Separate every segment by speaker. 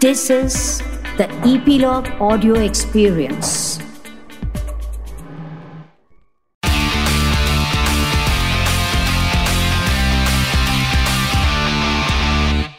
Speaker 1: This is the Epilogue Audio Experience.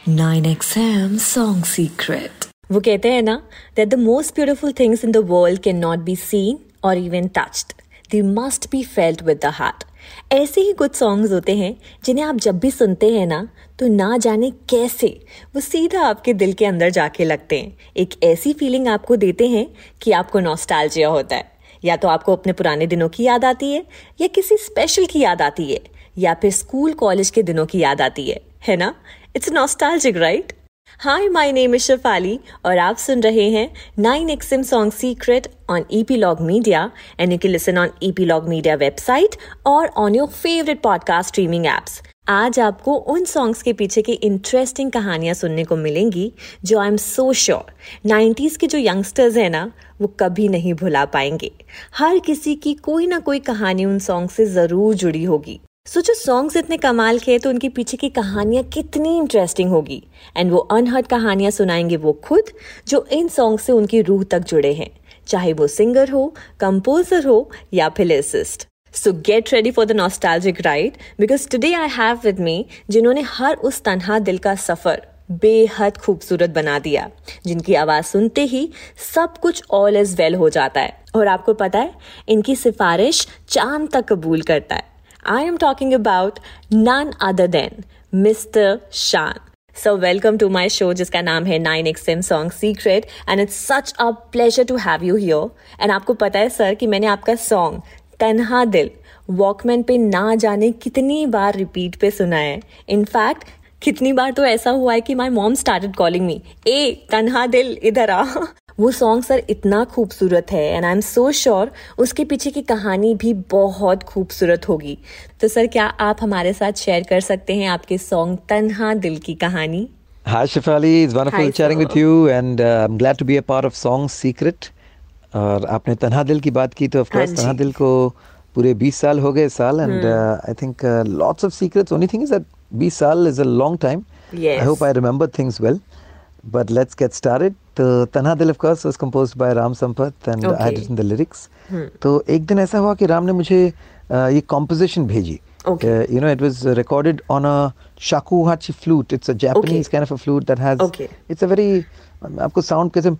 Speaker 2: Nine XM Song Secret. वो कहते हैं ना that the most beautiful things in the world cannot be seen or even touched. They must be felt with the heart. ऐसे ही कुछ songs होते हैं, जिन्हें आप जब भी सुनते हैं ना तो ना जाने कैसे वो सीधा आपके दिल के अंदर जाके लगते हैं। एक ऐसी फीलिंग आपको देते हैं कि आपको नॉस्टैल्जिया होता है। या तो आपको अपने पुराने दिनों की याद आती है, या किसी स्पेशल की याद आती है, या फिर स्कूल कॉलेज के दिनों की याद आती है। है ना? It's nostalgic right hi my name is Shefali और आप सुन रहे हैं nine XM song secret on Epilogue Media and you can listen on Epilogue Media website और on your favourite podcast streaming apps आज आपको उन सॉन्ग्स के पीछे की इंटरेस्टिंग कहानियाँ सुनने को मिलेंगी जो I am so sure nineties के जो यंगस्टर्स हैं ना, वो कभी नहीं भुला पाएँगे। हर किसी की कोई ना कोई कहानी उन सॉन्ग से ज़रूर जुड़ी होगी। सो जो सॉन्ग्स इतने कमाल के तो उनके पीछे की कहानियाँ कितनी इंटरेस्टिंग होगी? एंड वो अनहर्ड कहानियाँ सुनाएँगे वो खुद, जो इन सॉन्ग से उनकी रूह तक जुड़े हैं। चाहे वो सिंगर हो कंपोजर हो, या फिर lyricist so get ready for the nostalgic ride because today I have with me जिन्होंने हर उस तनहा दिल का सफ़र बेहद खूबसूरत बना दिया, जिनकी आवाज़ सुनते ही सब कुछ ऑल इज़ वेल हो जाता है। और आपको पता है, इनकी सिफारिश चाँद तक कबूल करता है। I am talking about none other than Mr. Shan. So welcome to my show जिसका नाम है 9XM Song Secret and it's such a pleasure to have you here. And आपको पता है सर कि मैंने आपका सॉन्ग तन्हा दिल वॉकमैन पे ना जाने कितनी बार रिपीट पे सुना है इनफैक्ट कितनी बार तो ऐसा हुआ है कि my mom started calling me ए तन्हा दिल इधर आ वो सॉन्ग सर इतना खूबसूरत है and I am so sure उसके पीछे की कहानी भी बहुत खूबसूरत होगी। तो सर क्या आप हमारे साथ शेयर कर सकते हैं आपके सॉन्ग तन्हा दिल की कहानी?
Speaker 3: Hi it's wonderful
Speaker 2: Hi,
Speaker 3: chatting
Speaker 2: sir.
Speaker 3: with you and uh, I'm glad to be a part of Song Secret. और आपने तन्हा दिल की बात की तो ऑफ़
Speaker 2: हाँ
Speaker 3: कोर्स तन्हा दिल को पूरे 20 साल हो गए साल and I think lots of secrets only thing is that 20 साल is a long
Speaker 2: time
Speaker 3: I hope I remember things well but let's get started तो Tanha Dil of course was composed by Ram Sampath
Speaker 2: and
Speaker 3: I written the lyrics तो एक दिन ऐसा हुआ कि राम ने मुझे uh, ये कॉम्पोजिशन भेजी. Uh, know, it was uh, recorded on a shakuhachi flute. It's a Japanese okay. kind of a flute that has.
Speaker 2: Okay.
Speaker 3: It's a very. um, आपको sound कैसे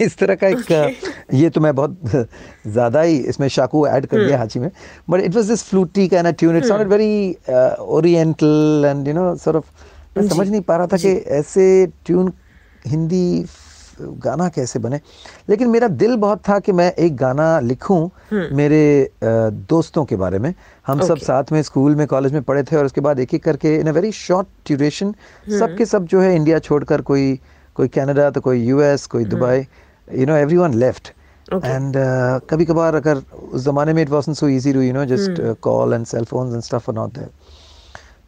Speaker 3: इस तरह का एक uh, ये तो मैं बहुत ज़्यादा ही इसमें शाकू ऐड कर दिया हाची में। But it was this flutey off tune it sounded very oriental and you know sort of मैं समझ नहीं पा रहा था कि ऐसे ट्यून हिंदी गाना कैसे बने। लेकिन मेरा दिल बहुत था कि मैं एक गाना लिखूं मेरे दोस्तों के बारे में। हम सब साथ में स्कूल में कॉलेज में पढ़े थे और उसके बाद एक एक करके in a very short duration सब के सब जो है इंडिया छोड़कर कोई कोई कनाडा तो कोई यूएस कोई Dubai you know everyone left
Speaker 2: Okay.
Speaker 3: And कभी कभार अगर उस जमाने में it wasn't so easy to you know just call and cell phones and stuff not there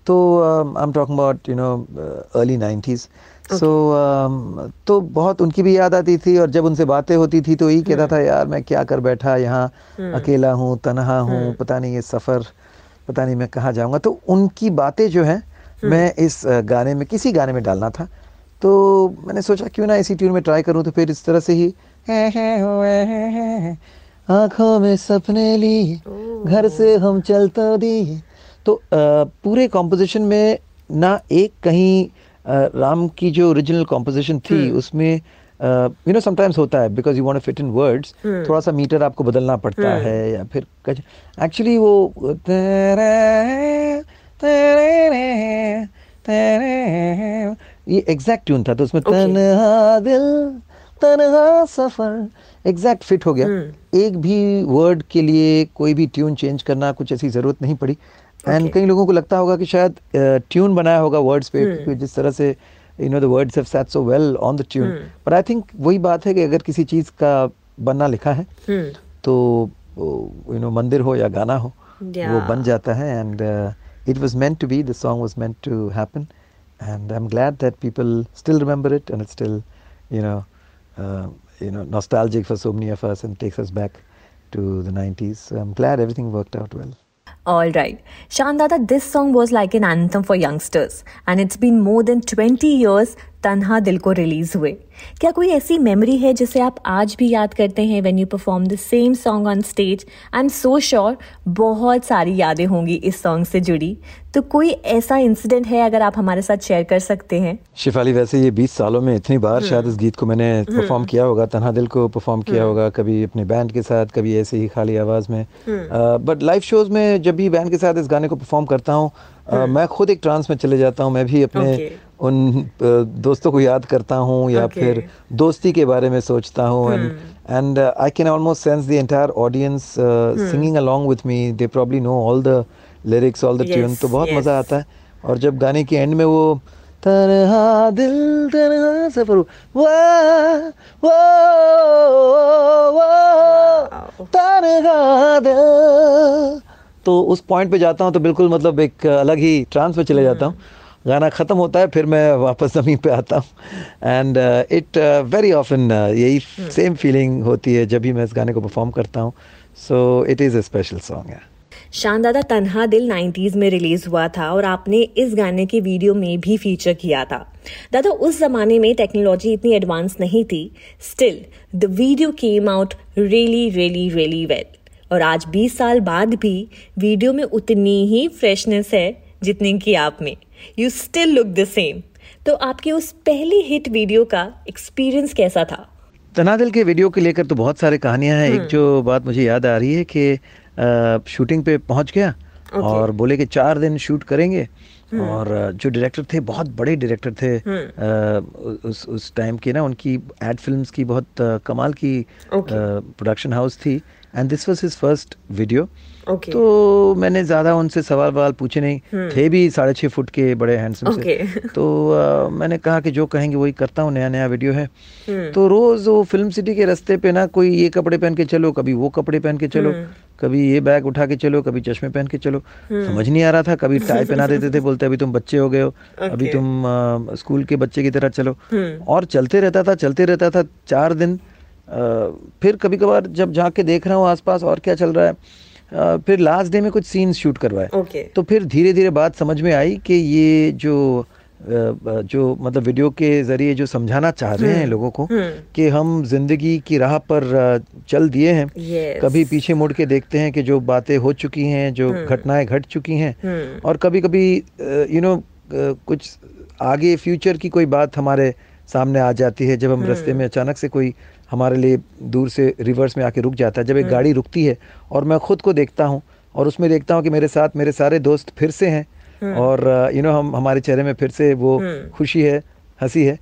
Speaker 3: तो I am talking about you know early nineties so तो बहुत उनकी भी याद आती थी और जब उनसे बातें होती थी तो यही कहता था यार मैं क्या कर बैठा यहाँ? अकेला हूँ तनहा हूँ पता नहीं ये सफ़र पता नहीं मैं कहाँ जाऊँगा? तो उनकी बातें जो हैं मैं इस गाने में किसी गाने में डालना था। तो मैंने सोचा क्यों ना इसी ट्यून में ट्राई करूँ तो फिर इस तरह से ही आँखों में सपने लिए घर से हम चलता दिए। तो अ, पूरे कॉम्पोजिशन में ना एक कहीं अ, राम की जो ओरिजिनल कॉम्पोजिशन थी उसमें यू नो समटाइम्स होता है because you want to fit in words थोड़ा सा मीटर आपको बदलना पड़ता है या फिर एक्चुअली वो तेरे तेरे तेरे ये एग्जैक्ट ट्यून था तो उसमें
Speaker 2: Okay.
Speaker 3: तन्हा दिल तन्हा सफ़र एग्जैक्ट फिट हो गया hmm. एक भी वर्ड के लिए कोई भी ट्यून चेंज करना कुछ ऐसी ज़रूरत नहीं पड़ी एंड
Speaker 2: Okay.
Speaker 3: कई लोगों को लगता होगा कि शायद ट्यून uh, बनाया होगा वर्ड्स पे क्योंकि जिस तरह से you know the words have set so well on the tune but I think वही बात है कि अगर किसी चीज़ का बनना लिखा है
Speaker 2: हम्म
Speaker 3: तो यू नो मंदिर हो या गाना हो
Speaker 2: yeah.
Speaker 3: वो बन जाता है and it was meant to be the song was meant to happen and I'm glad that people still remember it and it's still, you know, uh, you know, nostalgic for so many of us and takes us back to the 90s. So I'm glad everything worked out well.
Speaker 2: All right. Shandada, this song was like an anthem for youngsters, and it's been more than 20 years तन्हा दिल को release हुए। क्या कोई ऐसी memory है जिसे आप आज भी याद करते हैं when you perform the same song on stage I am so sure बहुत सारी यादें होंगी इस सॉन्ग से जुड़ी। तो कोई ऐसा इंसिडेंट है अगर आप हमारे साथ शेयर कर सकते हैं?
Speaker 3: शिफाली वैसे ये 20 सालों में इतनी बार शायद इस गीत को मैंने परफॉर्म हम्म। किया होगा तन्हा दिल को परफॉर्म किया हम्म। होगा कभी अपने बैंड के साथ कभी ऐसे ही खाली आवाज़ में। बट लाइव शोज़ में जब भी बैंड के साथ इस गाने को परफॉर्म करता हूँ मैं खुद एक ट्रांस में चले जाता हूँ मैं भी अपने okay. उन दोस्तों को याद करता हूँ या okay. फिर दोस्ती के बारे में सोचता हूँ and and I can almost sense the entire audience singing along with me they probably know all the lyrics all the tune तो बहुत yes. मज़ा आता है। और जब गाने के एंड में वो तरहा दिल तरहा सफ़र वो वो वो तरहा दिल। तो उस पॉइंट पे जाता हूँ तो बिल्कुल मतलब एक अलग ही ट्रांस में चले जाता हूँ। गाना ख़त्म होता है फिर मैं वापस ज़मीन पे आता हूँ। एंड इट वेरी ऑफन यही सेम हम्म। फीलिंग होती है जब भी मैं इस गाने को परफॉर्म करता हूँ। So it is a special song है
Speaker 2: शान दादा तन्हा दिल 90s में रिलीज़ हुआ था और आपने इस गाने के वीडियो में भी फीचर किया था। दादा उस जमाने में टेक्नोलॉजी इतनी एडवांस नहीं थी। Still the video came out really really really well और आज 20 साल बाद भी वीडियो में उतनी ही फ्रेशनेस है जितनी की आप में। You still look the same तो आपके उस पहले हिट वीडियो का एक्सपीरियंस कैसा था
Speaker 3: तनादिल के वीडियो के लेकर तो बहुत सारे कहानियाँ हैं एक हम्म। जो बात मुझे याद आ रही है कि शूटिंग पे पहुँच गया okay. और बोले कि चार दिन शूट करेंगे हम्म। और जो डायरेक्टर थे बहुत बड़े डायरेक्टर थे हम्म। उस उस टाइम के ना उनकी एड फिल्म्स की बहुत कमाल की प्रोडक्शन हाउस थी and this was his first video okay. तो मैंने ज़्यादा उनसे सवाल वाल पूछे नहीं hmm. थे भी साढ़े छह फुट के बड़े हैंडसम okay. से तो आ, मैंने कहा कि जो कहेंगे वही करता हूँ नया नया वीडियो है hmm. तो रोज वो फ़िल्म सिटी के रास्ते पे ना कोई ये कपड़े पहन के चलो कभी वो कपड़े पहन के चलो hmm. कभी ये बैग उठा के चलो कभी चश्मे पहन के चलो hmm. समझ नहीं आ रहा था कभी टाई पहना देते थे बोलते अभी तुम बच्चे हो गए हो okay. अभी तुम आ, स्कूल के बच्चे की तरह चलो. और चलते रहता था चलते रहता था चार दिन फिर कभी कभार जब जाके देख रहा हूँ आसपास और क्या चल रहा है फिर लास्ट डे में कुछ सीन्स शूट करवाए
Speaker 2: okay.
Speaker 3: तो फिर धीरे धीरे बात समझ में आई कि ये जो जो मतलब वीडियो के ज़रिए जो समझाना चाह रहे हैं हम्म, लोगों को हम्म। कि हम ज़िंदगी की राह पर चल दिए हैं
Speaker 2: yes.
Speaker 3: कभी पीछे मुड़ के देखते हैं कि जो बातें हो चुकी हैं जो हम्म। घटनाएँ घट चुकी हैं और कभी कभी यू नो कुछ आगे फ्यूचर की कोई बात हमारे सामने आ जाती है जब हम रास्ते में अचानक से कोई हमारे लिए दूर से रिवर्स में आके रुक जाता है जब एक हम्म। गाड़ी रुकती है और मैं खुद को देखता हूँ और उसमें देखता हूँ कि मेरे साथ मेरे सारे दोस्त फिर से हैं हम्म। और यू नो हम हमारे चेहरे में फिर से वो हम्म। खुशी है हँसी है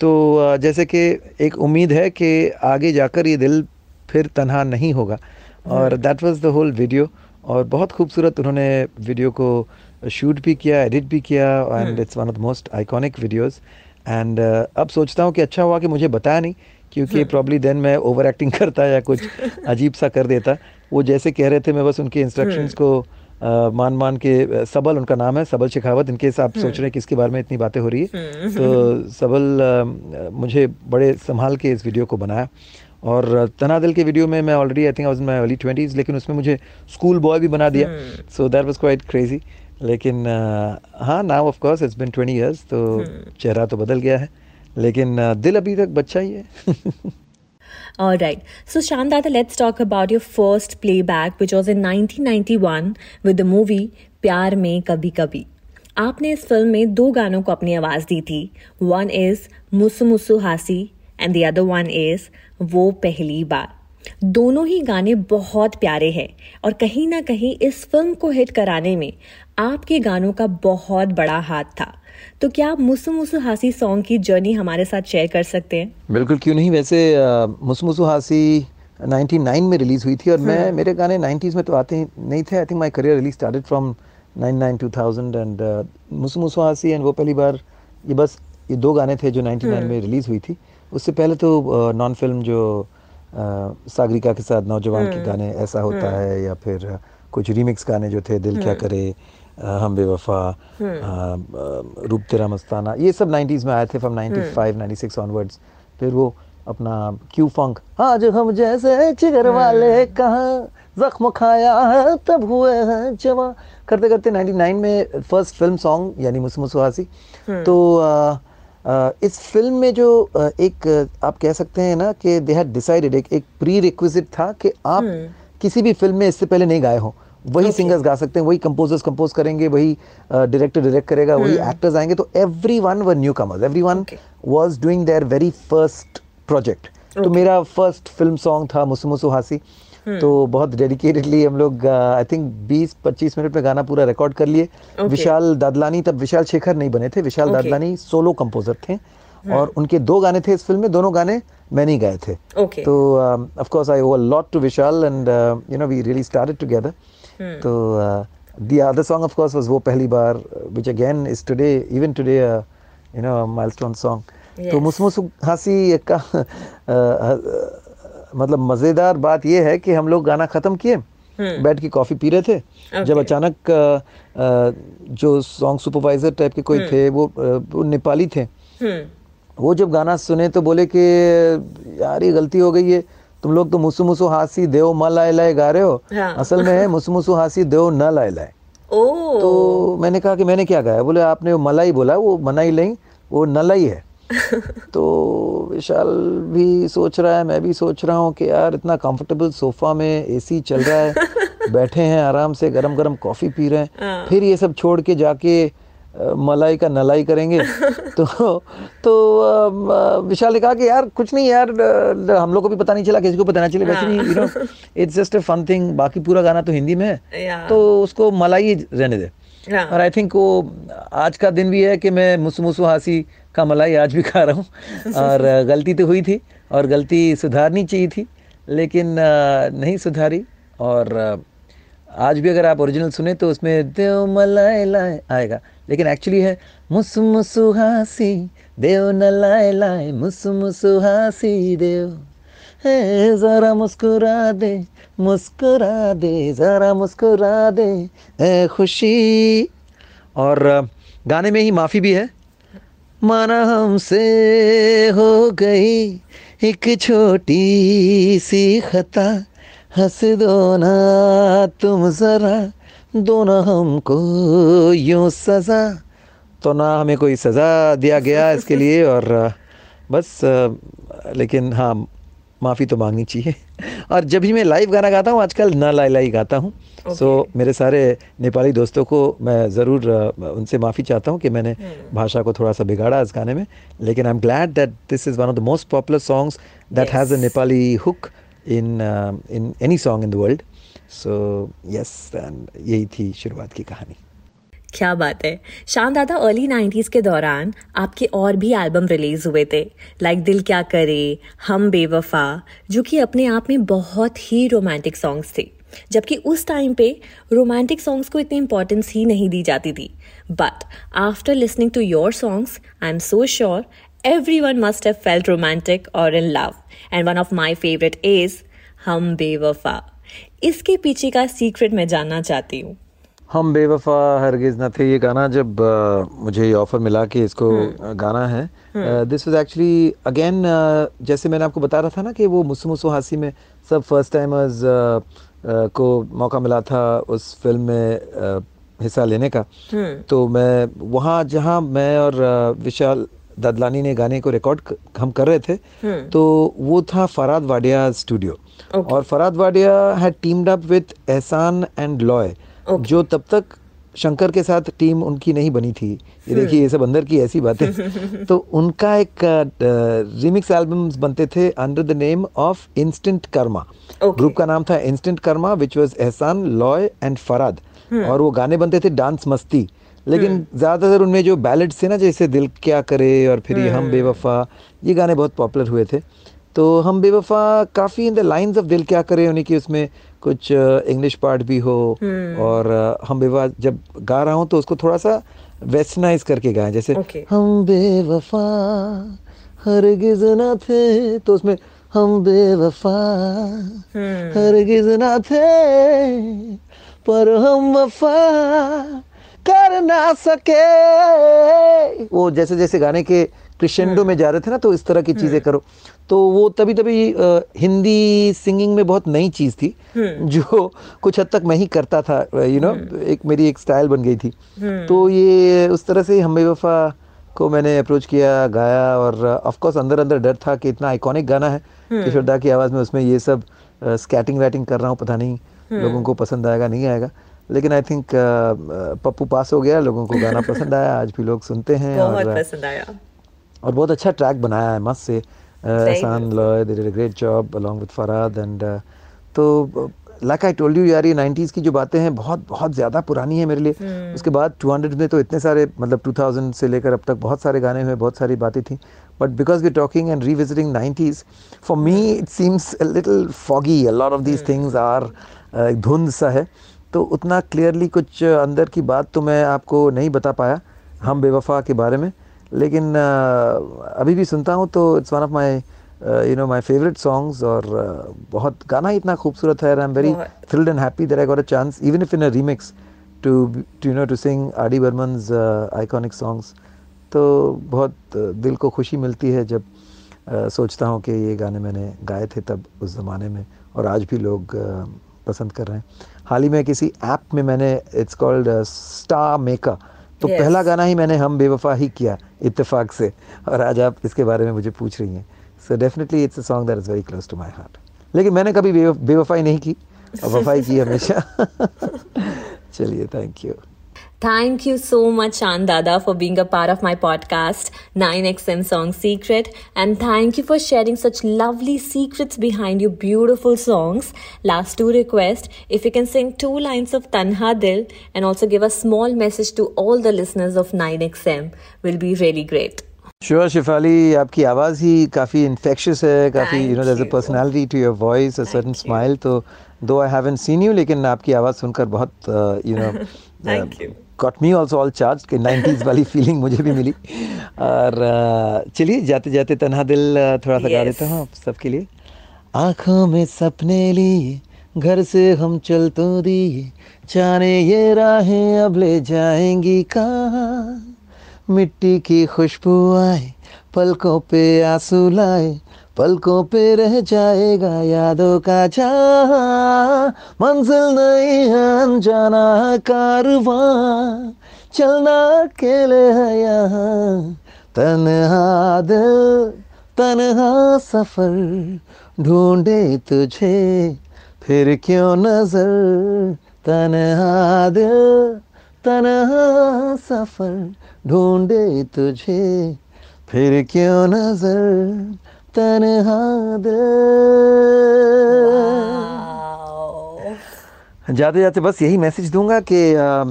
Speaker 3: तो जैसे कि एक उम्मीद है कि आगे जाकर ये दिल फिर तनहा नहीं होगा और that was the whole video और बहुत खूबसूरत उन्होंने वीडियो को शूट भी किया एडिट भी किया and it's one of the most iconic videos and अब सोचता हूँ कि अच्छा हुआ कि मुझे बताया नहीं क्योंकि प्रॉब्ली देन मैं ओवर एक्टिंग करता या कुछ अजीब सा कर देता। वो जैसे कह रहे थे मैं बस उनके इंस्ट्रक्शंस को आ, मान मान के सबल उनका नाम है सबल शेखावत इनके आप सोच रहे हैं किसके बारे में इतनी बातें हो रही है। तो सबल आ, मुझे बड़े संभाल के इस वीडियो को बनाया। और तनादिल के वीडियो में मैं already I think I was early 20s लेकिन उसमें मुझे स्कूल बॉय भी बना दिया। So that was quite crazy लेकिन हाँ now of course it's been twenty years तो चेहरा तो बदल गया है। लेकिन दिल अभी तक बच्चा ही है।
Speaker 2: All right. So, Shandata, let's talk about your first playback, which was in 1991 with the movie प्यार में कभी कभी आपने इस फ़िल्म में दो गानों को अपनी आवाज़ दी थी। One is Musu Musu Hasi and the other one is Woh Pehli Baar. दोनों ही गाने बहुत प्यारे हैं और कहीं ना कहीं इस फ़िल्म को हिट कराने में आपके गानों का बहुत बड़ा हाथ था। तो क्या आप मुसु मुसु हासी सॉन्ग की जर्नी हमारे साथ शेयर कर सकते हैं
Speaker 3: बिल्कुल क्यों नहीं वैसे मुसु मुसु हासी 99 में रिलीज़ हुई थी और मैं हम्म। मेरे गाने 90s में तो आते ही नहीं थे I think my career release started from 99 2000 and Musu Musu Hasi and वो पहली बार ये बस ये दो गाने थे जो 99 हम्म। में रिलीज़ हुई थी उससे पहले तो नॉन फ़िल्म जो सागरिका के साथ नौजवान के हम्म। गाने ऐसा होता है या फिर कुछ रीमिक्स गाने जो थे दिल क्या करे हम बेवफा हम्म। रूप तेरा मस्ताना ये सब 90s में आए थे फ्रॉम 95 96 ऑनवर्ड्स फिर वो अपना क्यू फंक आज हम जैसे जिगर वाले कहाँ जख्म खाया है तब हुए हैं जवा। करते करते 99 में फ़र्स्ट फ़िल्म सॉन्ग यानी मुसु मुसु हासी तो आ, आ, इस फ़िल्म में जो एक आप कह सकते हैं ना कि दे हैड डिसाइडेड एक एक प्री रिक्विजिट था कि आप किसी भी फ़िल्म में इससे पहले नहीं गाए हो। वही सिंगर्स गा सकते हैं वही कंपोजर्स कंपोज करेंगे वही डायरेक्टर डायरेक्ट करेगा hmm. वही एक्टर्स आएँगे तो everyone were newcomers everyone was doing their very first project तो मेरा फ़र्स्ट फ़िल्म सॉन्ग था मुसु मुसु हासी तो बहुत डेडिकेटेडली हम लोग आई थिंक 20-25 मिनट में गाना पूरा रिकॉर्ड कर लिए। विशाल दादलानी तब विशाल शेखर नहीं बने थे Vishal
Speaker 2: Okay.
Speaker 3: Dadlani solo composer थे और उनके दो गाने थे इस फ़िल्म में दोनों गाने मैंने ही गाए थे।
Speaker 2: Okay.
Speaker 3: तो of course I owe lot to Vishal and you know we really started together तो the other song of course was Woh Pehli Baar which again is today even today you know milestone song तो
Speaker 2: Yes.
Speaker 3: Musmusu Hasi का अ, अ, मतलब मज़ेदार बात यह है कि हम लोग गाना खत्म किए बैठ के कॉफ़ी पी रहे थे जब अचानक जो सॉन्ग सुपरवाइजर टाइप के कोई थे वो वो नेपाली थे वो जब गाना सुने तो बोले कि यार ये गलती हो गई है तुम लोग तो मुसु मुसु हासी देव म लाए लाए गा रहे हो।
Speaker 2: हाँ।
Speaker 3: असल में है मुसु मुसु हासी देव न लाए लाए।
Speaker 2: ओ।
Speaker 3: तो मैंने कहा कि मैंने क्या गाया? बोले आपने वो मलाई बोला वो मनाई नहीं वो नलाई है। तो विशाल भी सोच रहा है मैं भी सोच रहा हूँ कि यार इतना कंफर्टेबल सोफा में एसी चल रहा है बैठे हैं आराम से गरम गरम कॉफ़ी पी रहे हैं। फिर ये सब छोड़ के जाके मलाई का नलाई करेंगे। तो तो विशाल ने कहा कि यार कुछ नहीं यार हम लोग को भी पता नहीं चला किसी को पता नहीं चले वैसे you know it's just a fun thing बाकी पूरा गाना तो हिंदी में है। तो उसको मलाई रहने दे।
Speaker 2: हाँ।
Speaker 3: और आई थिंक वो आज का दिन भी है कि मैं मुसु मुसु हासी का मलाई आज भी खा रहा हूँ। और गलती तो हुई थी और गलती सुधारनी चाहिए थी लेकिन नहीं सुधारी और आज भी अगर आप ओरिजिनल सुने तो उसमें देव मलाई लाए आएगा। लेकिन एक्चुअली है मुसु मुसु हासी, देव न लाए लाए मुसु मुसु हासी देव। है, जरा मुस्कुरा दे मुस्कुरा दे, जरा मुस्कुरा दे खुशी। और गाने में ही माफ़ी भी है। माना हमसे हो गई एक छोटी सी खता। हंस दो ना तुम जरा दो ना हमको यूँ सजा। तो ना हमें कोई सज़ा दिया गया इसके लिए और बस लेकिन हाँ माफ़ी तो मांगनी चाहिए। और जब भी मैं लाइव गाना गाता हूँ आजकल ना लाई लाई गाता हूँ। सो मेरे सारे नेपाली दोस्तों को मैं ज़रूर उनसे माफ़ी चाहता हूँ कि मैंने hmm. भाषा को थोड़ा सा बिगाड़ा इस गाने में। लेकिन I am glad that this is one of the most popular songs that has a Nepali hook in in any song in the world so yes यही थी शुरुआत की कहानी।
Speaker 2: क्या बात है। शान दादा अर्ली 90s के दौरान आपके और भी एल्बम रिलीज़ हुए थे। लाइक दिल क्या करे, हम बेवफा, जो कि अपने आप में बहुत ही रोमांटिक सॉन्ग्स थे। जबकि उस टाइम पे रोमांटिक सॉन्ग्स को इतनी इंपॉर्टेंस ही नहीं दी जाती थी। But after listening to your songs I am so sure everyone must have felt romantic or in love. And one of my favorite is हम बेवफा इसके पीछे का सीक्रेट मैं जानना चाहती हूँ।
Speaker 3: हम बेवफा हरगिज न थे ये गाना जब अ, मुझे ये ऑफ़र मिला कि इसको अ, गाना है दिस वाज एक्चुअली अगेन जैसे मैंने आपको बता रहा था ना कि वो मुसु मुसु हासी में सब फ़र्स्ट टाइमर्स को मौका मिला था उस फ़िल्म में हिस्सा लेने का। तो मैं वहाँ जहाँ मैं और विशाल ददलानी ने गाने को रिकॉर्ड हम कर रहे थे। तो वो था फराद वाडिया स्टूडियो और Farhad Wadia had teamed up with Ehsaan and Loy जो तब तक शंकर के साथ टीम उनकी नहीं बनी थी। ये देखिए ये सब अंदर की ऐसी बातें। तो उनका एक रिमिक्स एल्बम्स बनते थे under the name of Instant Karma group का नाम था इंस्टेंट कर्मा विच वाज एहसान लॉय एंड फराद। और वो गाने बनते थे डांस मस्ती लेकिन ज़्यादातर उनमें जो बैलेड्स थे ना जैसे दिल क्या करे और फिर ये हम बेवफा ये गाने बहुत पॉपुलर हुए थे। तो हम बेवफा काफ़ी इन द लाइंस ऑफ़ दिल क्या करे उन्हीं की उसमें कुछ इंग्लिश पार्ट भी हो और हम बेवफा जब गा रहा हूँ तो उसको थोड़ा सा वेस्टर्नाइज करके गाएँ जैसे
Speaker 2: Okay.
Speaker 3: हम बेवफा हरगिज ना थे तो उसमें हम बेवफा हरगिज ना थे पर हम वफा कर ना सके। वो जैसे जैसे गाने के क्रिशेंडो में जा रहे थे ना तो इस तरह की चीज़ें करो। तो वो तभी तभी हिंदी सिंगिंग में बहुत नई चीज़ थी जो कुछ हद तक मैं ही करता था यू नो एक मेरी एक स्टाइल बन गई थी। तो ये उस तरह से हम बेवफा को मैंने अप्रोच किया गाया और ऑफ़ कोर्स अंदर अंदर डर था कि इतना आइकॉनिक गाना है किशोर दा की आवाज़ में उसमें ये सब स्कैटिंग वैटिंग कर रहा हूँ पता नहीं लोगों को पसंद आएगा नहीं आएगा। लेकिन आई थिंक पप्पू पास हो गया लोगों को गाना पसंद आया आज भी लोग सुनते हैं
Speaker 2: बहुत
Speaker 3: और
Speaker 2: पसंद आया।
Speaker 3: और बहुत अच्छा ट्रैक बनाया है मस्त से। Ehsaan Loy they did a great job along with Farhad and तो लाइक आई टोल्ड यू यार ये 90s की जो बातें हैं बहुत बहुत ज़्यादा पुरानी है मेरे लिए। hmm. उसके बाद 200 में तो इतने सारे मतलब 2000 से लेकर अब तक बहुत सारे गाने हुए बहुत सारी बातें थी। But because we talking and revisiting 90s for me it seems little foggy lot of these things are धुंध सा है। तो उतना क्लियरली कुछ अंदर की बात तो मैं आपको नहीं बता पाया हम बेवफा के बारे में लेकिन अ, अभी भी सुनता हूँ तो it's one of my you know my favourite songs और अ, बहुत गाना ही इतना खूबसूरत है I
Speaker 2: am
Speaker 3: very and happy that I got a chance, even if in a remix, to, to you know to sing R.D. Burman's uh, iconic songs. तो बहुत दिल को खुशी मिलती है जब uh, सोचता हूँ कि ये गाने मैंने गाए थे तब उस ज़माने में और आज भी लोग uh, पसंद कर रहे हैं हाल ही में किसी ऐप में मैंने इट्स कॉल्ड स्टार मेकर तो
Speaker 2: Yes.
Speaker 3: पहला गाना ही मैंने हम बेवफा ही किया इत्तेफाक से। और आज आप इसके बारे में मुझे पूछ रही हैं। So definitely it's a song that is very close to my heart लेकिन मैंने कभी बेवफाई नहीं की। और वफाई की हमेशा। चलिए thank you
Speaker 2: Thank you so much, Chan Dada, for being a part of my podcast, 9XM Song Secret. And thank you for sharing such lovely secrets behind your beautiful songs. Last two requests if you can sing two lines of Tanha Dil and also give a small message to all the listeners of 9XM, will be really great.
Speaker 3: Sure Shefali आपकी आवाज़ ही काफ़ी infectious है काफ़ी
Speaker 2: Thank
Speaker 3: you know there a
Speaker 2: you.
Speaker 3: Personality to your voice a certain smile तो दो I haven't seen you लेकिन आपकी आवाज़ सुनकर बहुत uh, you know
Speaker 2: Thank you.
Speaker 3: Got me also all charge कि 90s वाली फीलिंग मुझे भी मिली और चलिए जाते जाते तन्हा दिल थोड़ा सा गा देता हूँ आप सबके लिए आँखों में सपने लिए घर से हम चल तो दिए जाने ये राहें अब ले जाएँगी कहाँ मिट्टी की खुशबू आए पलकों पे आँसू लाए पलकों पे रह जाएगा यादों का जहाँ मंजिल नहीं है अनजाना कारवां, चलना अकेले है यहाँ, तन्हा दिल, तन्हा सफ़र, ढूंढे तुझे, फिर क्यों नज़र, तन्हा दिल, तन्हा सफ़र, ढूंढे तुझे, फिर क्यों नज़र तन्हा दिल जाते जाते बस यही मैसेज दूँगा कि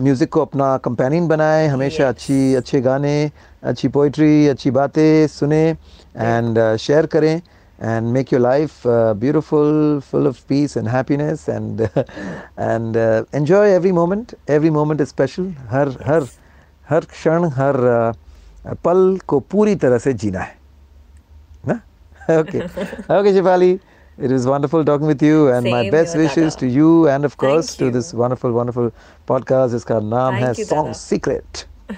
Speaker 3: म्यूज़िक को अपना कंपेनियन बनाएँ हमेशा yes. अच्छी अच्छे गाने अच्छी पोइट्री अच्छी बातें सुने एंड शेयर करें and make your life beautiful full of peace and happiness and and enjoy every moment every moment special हर हर हर क्षण हर uh, पल को पूरी तरह से जीना है। okay. Okay, Shivali. It was wonderful talking with you and
Speaker 2: Same
Speaker 3: my
Speaker 2: best
Speaker 3: wishes to you and of course to this wonderful, wonderful podcast. It's called
Speaker 2: Thank
Speaker 3: hai
Speaker 2: you,
Speaker 3: Song Secret.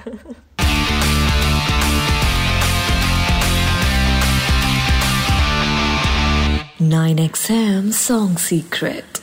Speaker 2: Nine XM Song Secret.